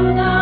long